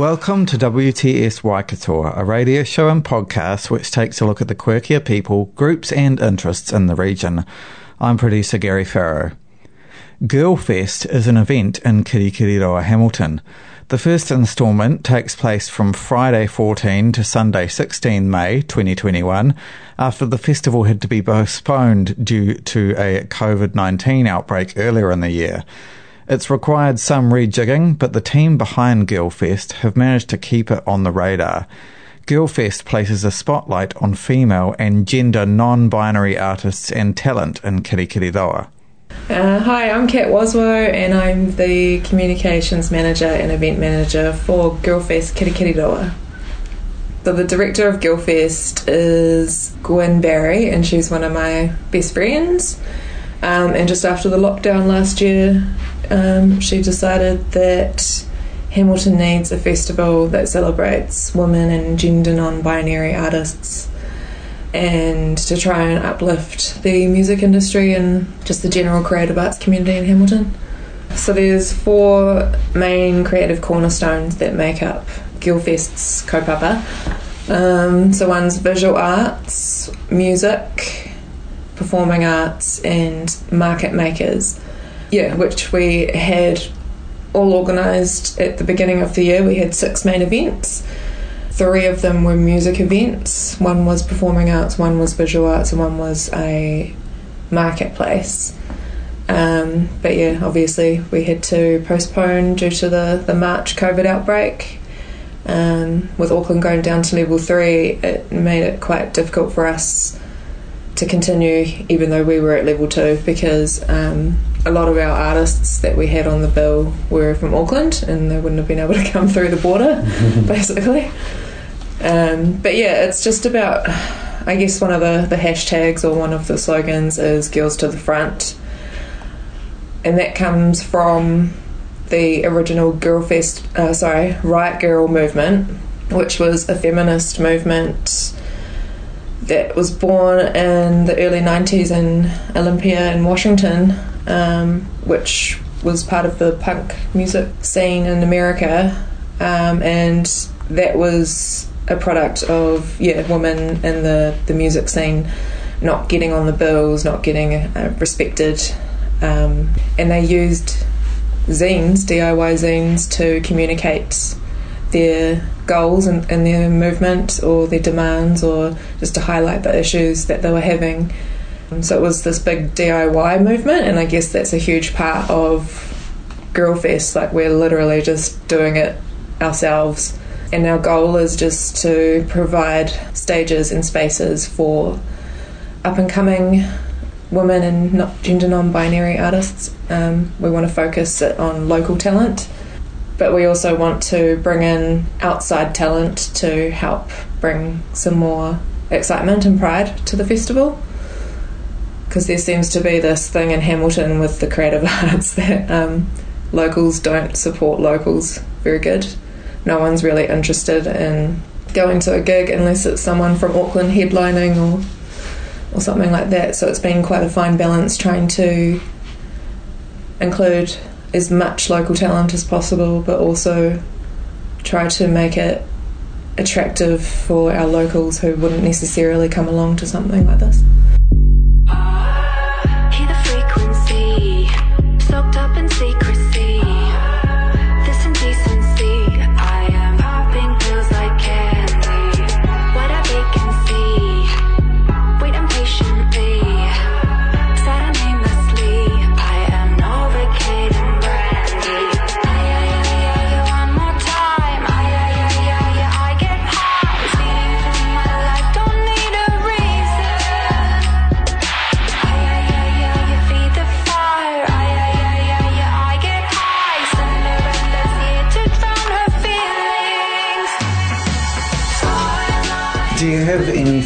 Welcome to WTS Waikato, a radio show and podcast which takes a look at the quirkier people, groups, and interests in the region. I'm producer Gary Farrow. Girlfest is an event in Kirikiriroa, Hamilton. The first instalment takes place from Friday 14 to Sunday 16 May 2021 after the festival had to be postponed due to a COVID 19 outbreak earlier in the year. It's required some rejigging, but the team behind Girlfest have managed to keep it on the radar. Girlfest places a spotlight on female and gender non binary artists and talent in Kirikiriroa. Uh, hi, I'm Kat Waswo, and I'm the communications manager and event manager for Girlfest Kirikiriroa. So the director of Girlfest is Gwen Barry, and she's one of my best friends. Um, and just after the lockdown last year, um, she decided that Hamilton needs a festival that celebrates women and gender non-binary artists and to try and uplift the music industry and just the general creative arts community in Hamilton. So there's four main creative cornerstones that make up Girlfest's kaupapa. Um, so one's visual arts, music, performing arts, and market makers. Yeah, which we had all organised at the beginning of the year. We had six main events. Three of them were music events. One was performing arts, one was visual arts, and one was a marketplace. Um, but yeah, obviously we had to postpone due to the, the March COVID outbreak. Um, with Auckland going down to level three, it made it quite difficult for us to continue, even though we were at level two, because um, a lot of our artists that we had on the bill were from Auckland and they wouldn't have been able to come through the border, basically. Um, but yeah, it's just about, I guess, one of the, the hashtags or one of the slogans is Girls to the Front. And that comes from the original Girlfest, uh, sorry, Riot Grrrl movement, which was a feminist movement that was born in the early 90s in Olympia in Washington, um, which was part of the punk music scene in America. Um, and that was a product of, yeah, women in the, the music scene not getting on the bills, not getting uh, respected. Um, and they used zines, DIY zines, to communicate their goals and, and their movement or their demands or just to highlight the issues that they were having. Um, so it was this big DIY movement, and I guess that's a huge part of Girlfest. Like, we're literally just doing it ourselves. And our goal is just to provide stages and spaces for up and coming women and not gender non binary artists. Um, we want to focus it on local talent but we also want to bring in outside talent to help bring some more excitement and pride to the festival. Because there seems to be this thing in Hamilton with the creative arts that um, locals don't support locals very good. No one's really interested in going to a gig unless it's someone from Auckland headlining or or something like that. So it's been quite a fine balance trying to include as much local talent as possible, but also try to make it attractive for our locals who wouldn't necessarily come along to something like this.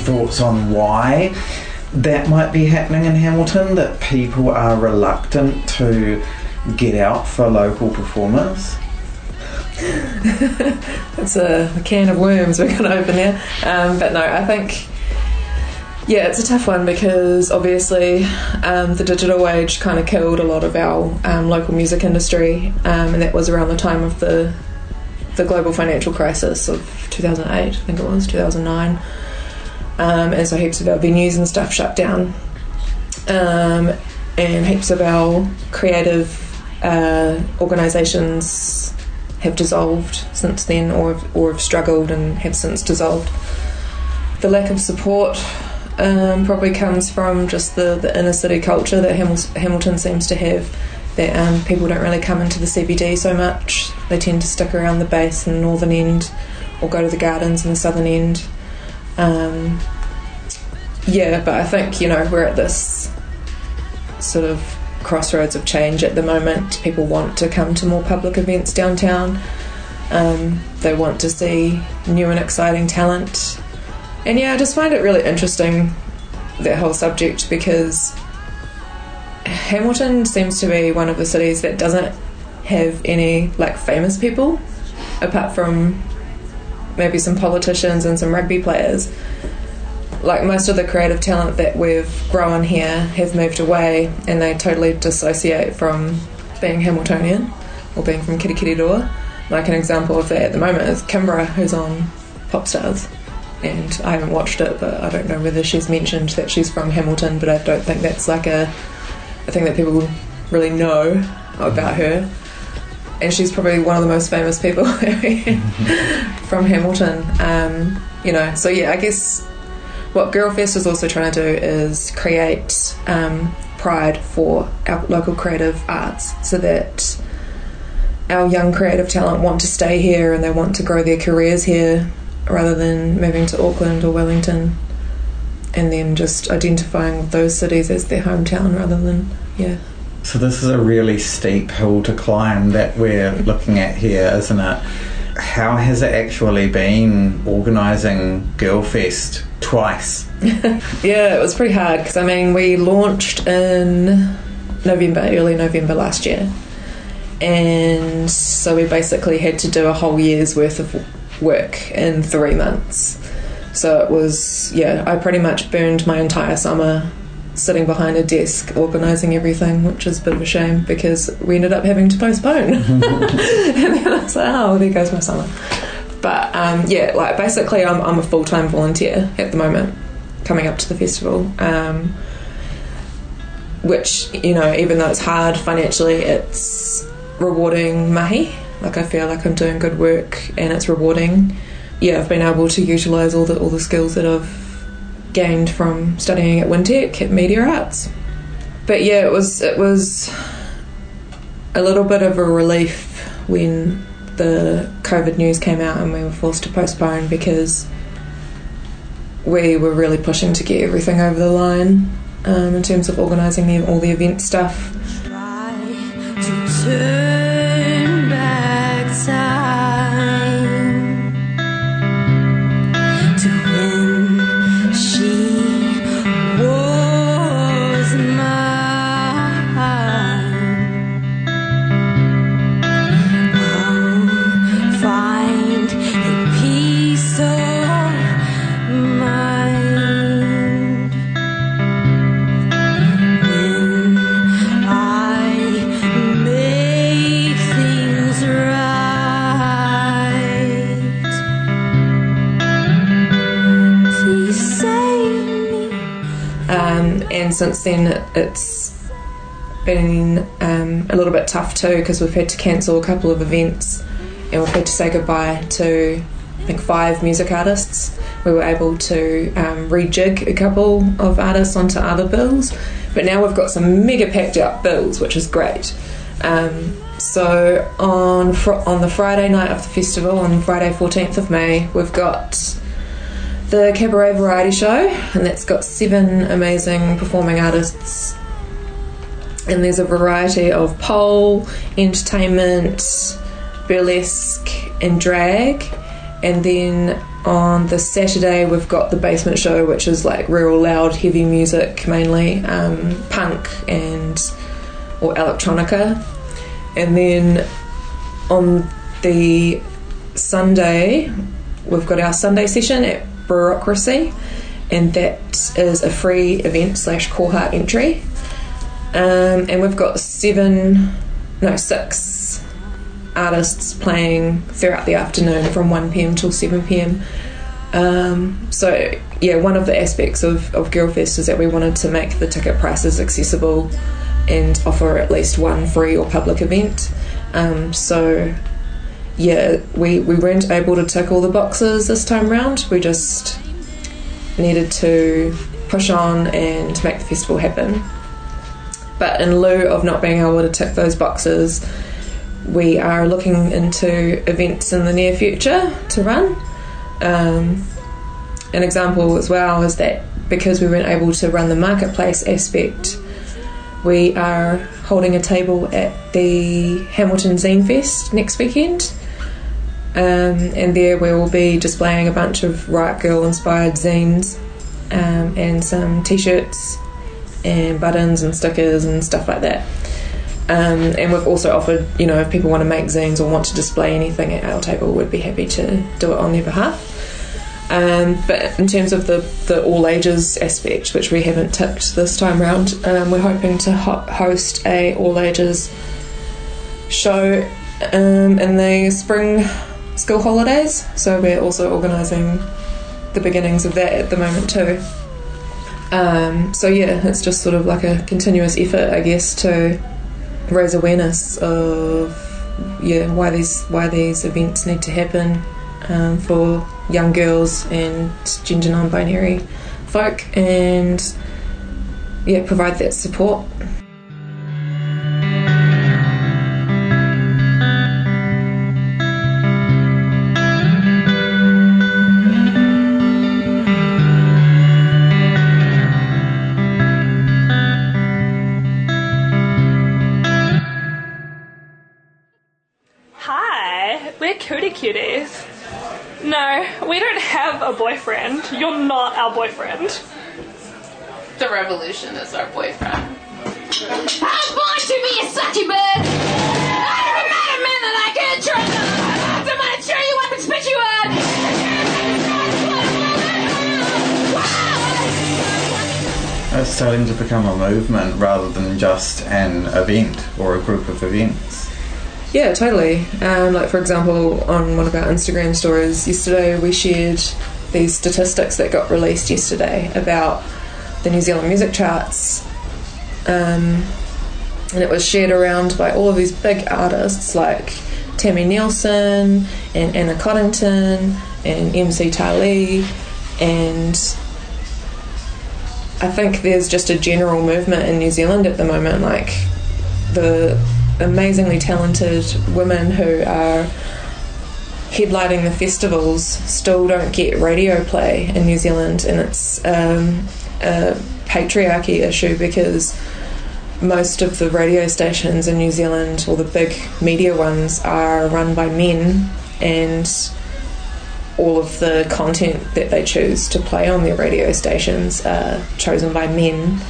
Thoughts on why that might be happening in Hamilton? That people are reluctant to get out for local performers? It's a, can of worms we're going to open there. Um, but no, I think, yeah, it's a tough one because obviously um, the digital age kind of killed a lot of our um, local music industry, um, and that was around the time of the the global financial crisis of 2008, I think it was 2009. Um, and so heaps of our venues and stuff shut down, um, and heaps of our creative uh, organisations have dissolved since then, or or have struggled and have since dissolved. The lack of support um, probably comes from just the, the inner city culture that Hamil- Hamilton seems to have. That um, people don't really come into the CBD so much. They tend to stick around the base and northern end, or go to the gardens in the southern end. Um, yeah, but I think you know we're at this sort of crossroads of change at the moment. People want to come to more public events downtown. Um, they want to see new and exciting talent. And yeah, I just find it really interesting that whole subject because Hamilton seems to be one of the cities that doesn't have any like famous people apart from maybe some politicians and some rugby players like most of the creative talent that we've grown here have moved away and they totally dissociate from being Hamiltonian or being from Kirikiriroa. Like an example of that at the moment is Kimbra, who's on Popstars. And I haven't watched it, but I don't know whether she's mentioned that she's from Hamilton, but I don't think that's like a, a thing that people really know about her. And she's probably one of the most famous people from Hamilton. Um, you know, so yeah, I guess what Girlfest is also trying to do is create um, pride for our local creative arts so that our young creative talent want to stay here and they want to grow their careers here rather than moving to Auckland or Wellington and then just identifying those cities as their hometown rather than, yeah. So this is a really steep hill to climb that we're looking at here, isn't it? How has it actually been organising Girlfest twice? Yeah, it was pretty hard because I mean, we launched in November, early November last year, and so we basically had to do a whole year's worth of work in three months. So it was, yeah, I pretty much burned my entire summer sitting behind a desk organising everything, which is a bit of a shame because we ended up having to postpone. and then I was like, oh, there goes my summer. But um, yeah, like basically, I'm, I'm a full time volunteer at the moment coming up to the festival. Um, which, you know, even though it's hard financially, it's rewarding mahi. Like I feel like I'm doing good work and it's rewarding. Yeah, I've been able to utilise all the all the skills that I've gained from studying at Wintec at Media Arts. But yeah, it was it was a little bit of a relief when the COVID news came out and we were forced to postpone because we were really pushing to get everything over the line um, in terms of organising all the event stuff. And since then, it- it's been um, a little bit tough too because we've had to cancel a couple of events and we've had to say goodbye to I think five music artists. We were able to um, rejig a couple of artists onto other bills, but now we've got some mega packed out bills, which is great. Um, so on fr- on the Friday night of the festival, on Friday 14th of May, we've got the Cabaret Variety Show, and that's got seven amazing performing artists. And there's a variety of pole, entertainment, burlesque, and drag. and then on the Saturday we've got the basement show, which is like real loud, heavy music mainly, um, punk and or electronica, and then on the Sunday we've got our Sunday session at Bureaucracy, and that is a free event slash Koha entry. Um, and we've got seven, no, six artists playing throughout the afternoon from 1pm till 7pm. Um, so, yeah, one of the aspects of, of Girlfest is that we wanted to make the ticket prices accessible and offer at least one free or public event. Um, so, yeah, we, we weren't able to tick all the boxes this time round. We just needed to push on and make the festival happen. But in lieu of not being able to tick those boxes, we are looking into events in the near future to run. Um, an example as well is that because we weren't able to run the marketplace aspect, we are holding a table at the Hamilton Zine Fest next weekend. Um, and there we will be displaying a bunch of Riot Grrrl inspired zines um, and some t shirts and buttons and stickers and stuff like that. Um, and we've also offered, you know, if people want to make zines or want to display anything at our table, we'd be happy to do it on their behalf. Um, but in terms of the, the all ages aspect, which we haven't ticked this time round, um, we're hoping to ho- host a all ages show um, in the spring school holidays. So we're also organising the beginnings of that at the moment too. Um, so yeah, it's just sort of like a continuous effort, I guess, to raise awareness of yeah why these why these events need to happen um, for young girls and gender non-binary folk, and yeah, provide that support. We're Cuties. No, we don't have a boyfriend. You're not our boyfriend. The revolution is our boyfriend. I was born to be a sucky bird. I never met a man that I could trust. I'm gonna cheer you up and spit you out. It's starting to become a movement rather than just an event or a group of events. Yeah, totally. Um, like for example, on one of our Instagram stories yesterday, we shared these statistics that got released yesterday about the New Zealand music charts, um, and it was shared around by all of these big artists like Tami Neilson and Anna Coddington and MC Tali, and I think there's just a general movement in New Zealand at the moment, like the amazingly talented women who are headlining the festivals still don't get radio play in New Zealand, and it's um, a patriarchy issue because most of the radio stations in New Zealand, or the big media ones, are run by men, and all of the content that they choose to play on their radio stations are chosen by men.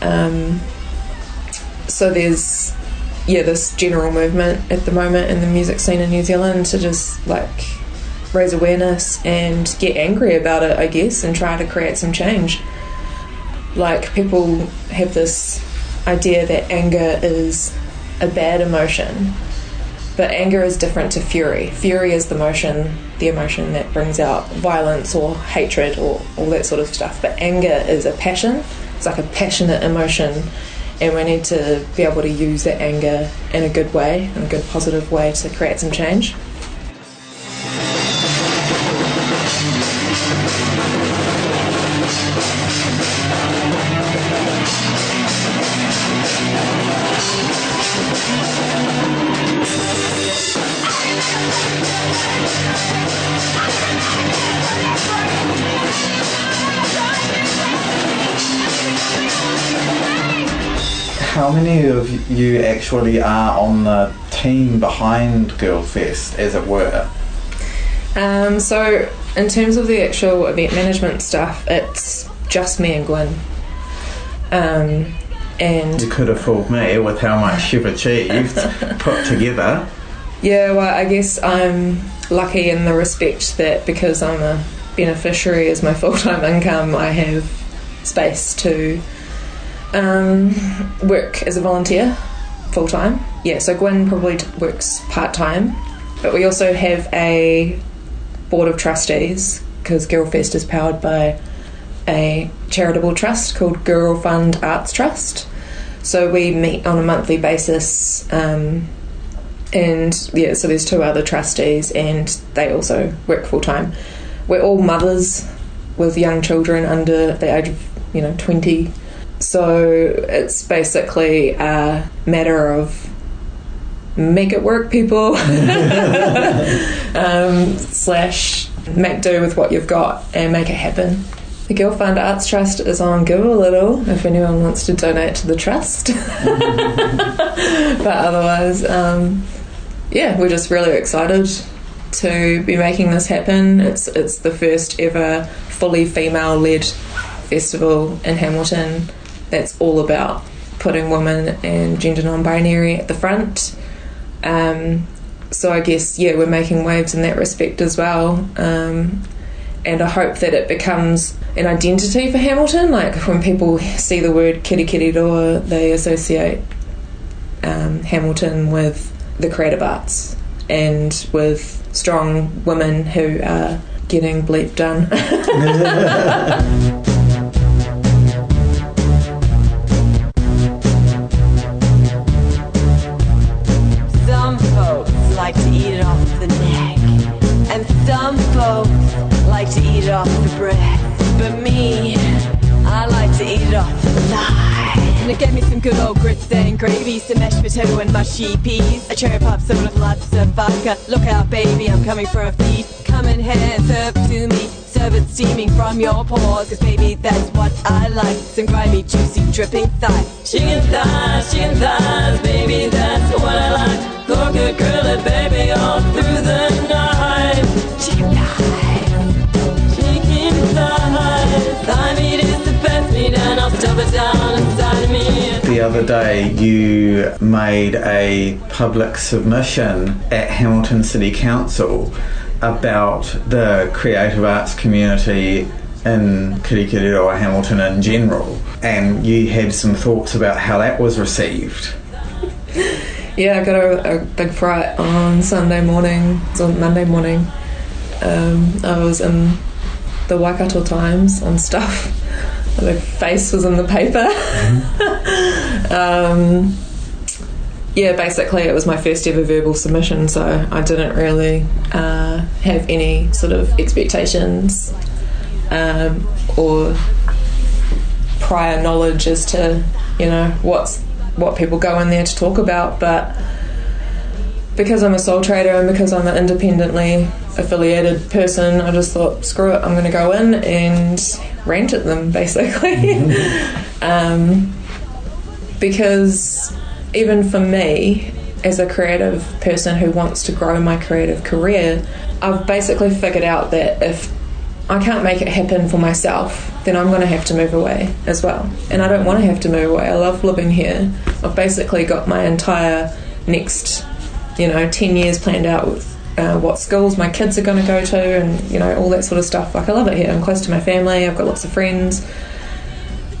Um, so there's yeah this general movement at the moment in the music scene in New Zealand to just like raise awareness and get angry about it, I guess, and try to create some change. Like people have this idea that anger is a bad emotion, but anger is different to fury. Fury is the emotion, the emotion that brings out violence or hatred or all that sort of stuff. But anger is a passion. It's like a passionate emotion, and we need to be able to use that anger in a good way, in a good positive way, to create some change. You actually are on the team behind Girlfest, as it were? Um, so, in terms of the actual event management stuff, it's just me and Gwen. Um, and You could have fooled me with how much you've achieved put together. Yeah, well, I guess I'm lucky in the respect that because I'm a beneficiary as my full time income, I have space to um, work as a volunteer full time. Yeah, so Gwen probably works part time, but we also have a board of trustees because Girlfest is powered by a charitable trust called Girl Fund Arts Trust. So we meet on a monthly basis. Um, and yeah, so there's two other trustees, and they also work full time. We're all mothers with young children under the age of you know 20, so it's basically a matter of make it work, people, um, slash make do with what you've got and make it happen. The Girl Fund Arts Trust is on Give a Little if anyone wants to donate to the trust. but otherwise, um, yeah, we're just really excited to be making this happen. It's it's the first ever fully female led festival in Hamilton that's all about putting women and gender non binary at the front. Um, so I guess yeah, we're making waves in that respect as well. Um, and I hope that it becomes an identity for Hamilton. Like when people see the word Kirikiriroa, they associate um, Hamilton with the creative arts and with strong women who are getting bleep done. good old grits and gravy, some mashed potato and mushy peas, a cherry pop soda with lots of vodka. Look out, baby, I'm coming for a feast. Come in hands up to me. Serve it steaming from your paws, cause baby, that's what I like. Some grimy, juicy, dripping thigh. Chicken thighs, chicken thighs, baby, that's The other day, you made a public submission at Hamilton City Council about the creative arts community in Kirikiriroa Hamilton in general, and you had some thoughts about how that was received. yeah, I got a, a big fright on Sunday morning, it was on Monday morning. Um, I was in the Waikato Times on stuff. My face was in the paper. um, yeah, basically, it was my first ever verbal submission, so I didn't really uh, have any sort of expectations um, or prior knowledge as to you know what's what people go in there to talk about, but because I'm a sole trader and because I'm an independently affiliated person, I just thought, screw it, I'm going to go in and rant at them, basically. um, because even for me, as a creative person who wants to grow my creative career, I've basically figured out that if I can't make it happen for myself, then I'm going to have to move away as well. And I don't want to have to move away. I love living here. I've basically got my entire next, you know, 10 years planned out with uh, what schools my kids are going to go to and, you know, all that sort of stuff. Like, I love it here. I'm close to my family, I've got lots of friends.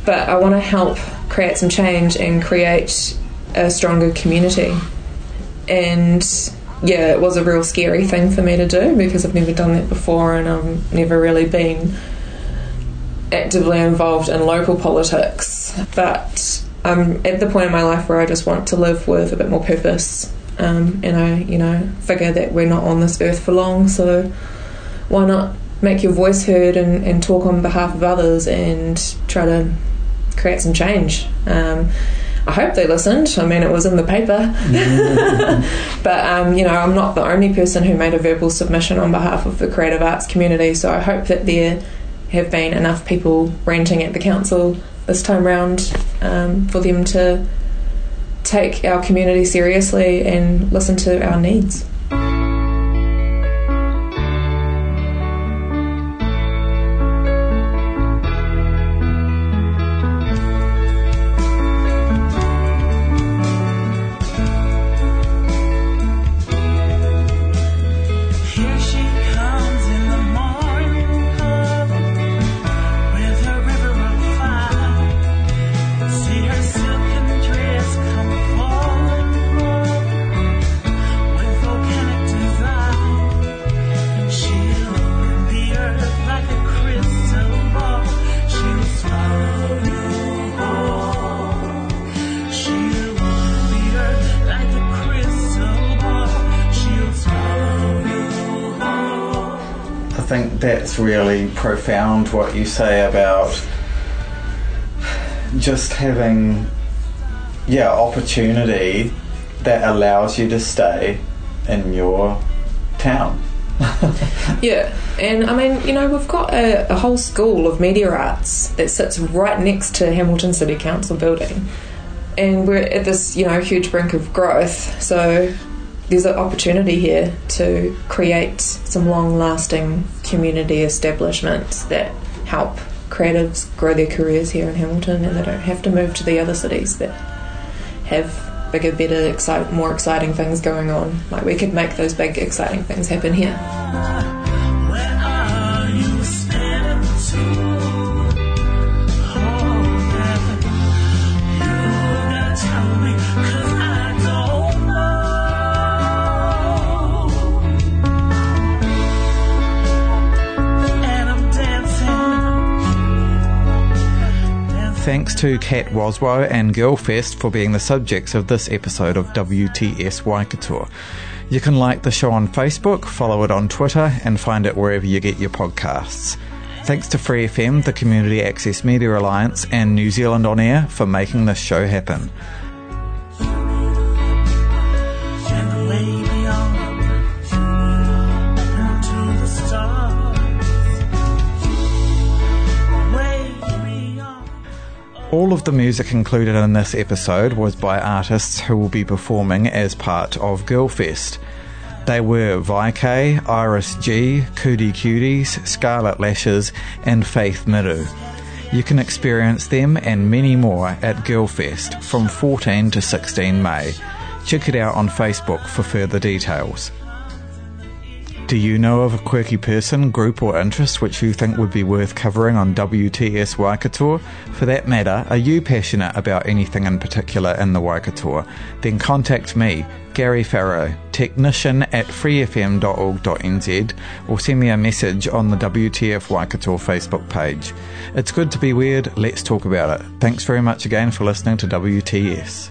But I want to help create some change and create a stronger community. And yeah, it was a real scary thing for me to do because I've never done that before and I've never really been actively involved in local politics. But I'm at the point in my life where I just want to live with a bit more purpose. Um, and I, you know, figure that we're not on this earth for long, so why not make your voice heard and, and talk on behalf of others and try to create some change? Um, I hope they listened. I mean, it was in the paper. but, um, you know, I'm not the only person who made a verbal submission on behalf of the creative arts community, so I hope that there have been enough people ranting at the council this time round um, for them to take our community seriously and listen to our needs. Think that's really profound what you say about just having, yeah, opportunity that allows you to stay in your town. Yeah, and I mean, you know, we've got a, a whole school of media arts that sits right next to Hamilton City Council building, and we're at this, you know, huge brink of growth. So there's an opportunity here to create some long-lasting community establishments that help creatives grow their careers here in Hamilton, and they don't have to move to the other cities that have bigger, better, more exciting things going on. Like we could make those big, exciting things happen here. Thanks to Kat Waswo and Girlfest for being the subjects of this episode of WTS Waikato. You can like the show on Facebook, follow it on Twitter, and find it wherever you get your podcasts. Thanks to Free FM, the Community Access Media Alliance, and New Zealand On Air for making this show happen. All of the music included in this episode was by artists who will be performing as part of Girlfest. They were Vaike, Iris G, Cootie Cuties, Scarlet Lashes, and Faith Miru. You can experience them and many more at Girlfest from 14 to 16 May. Check it out on Facebook for further details. Do you know of a quirky person, group, or interest which you think would be worth covering on WTS Waikato? For that matter, are you passionate about anything in particular in the Waikato? Then contact me, Gary Farrow, technician at freefm.org.nz, or send me a message on the WTF Waikato Facebook page. It's good to be weird, let's talk about it. Thanks very much again for listening to WTS.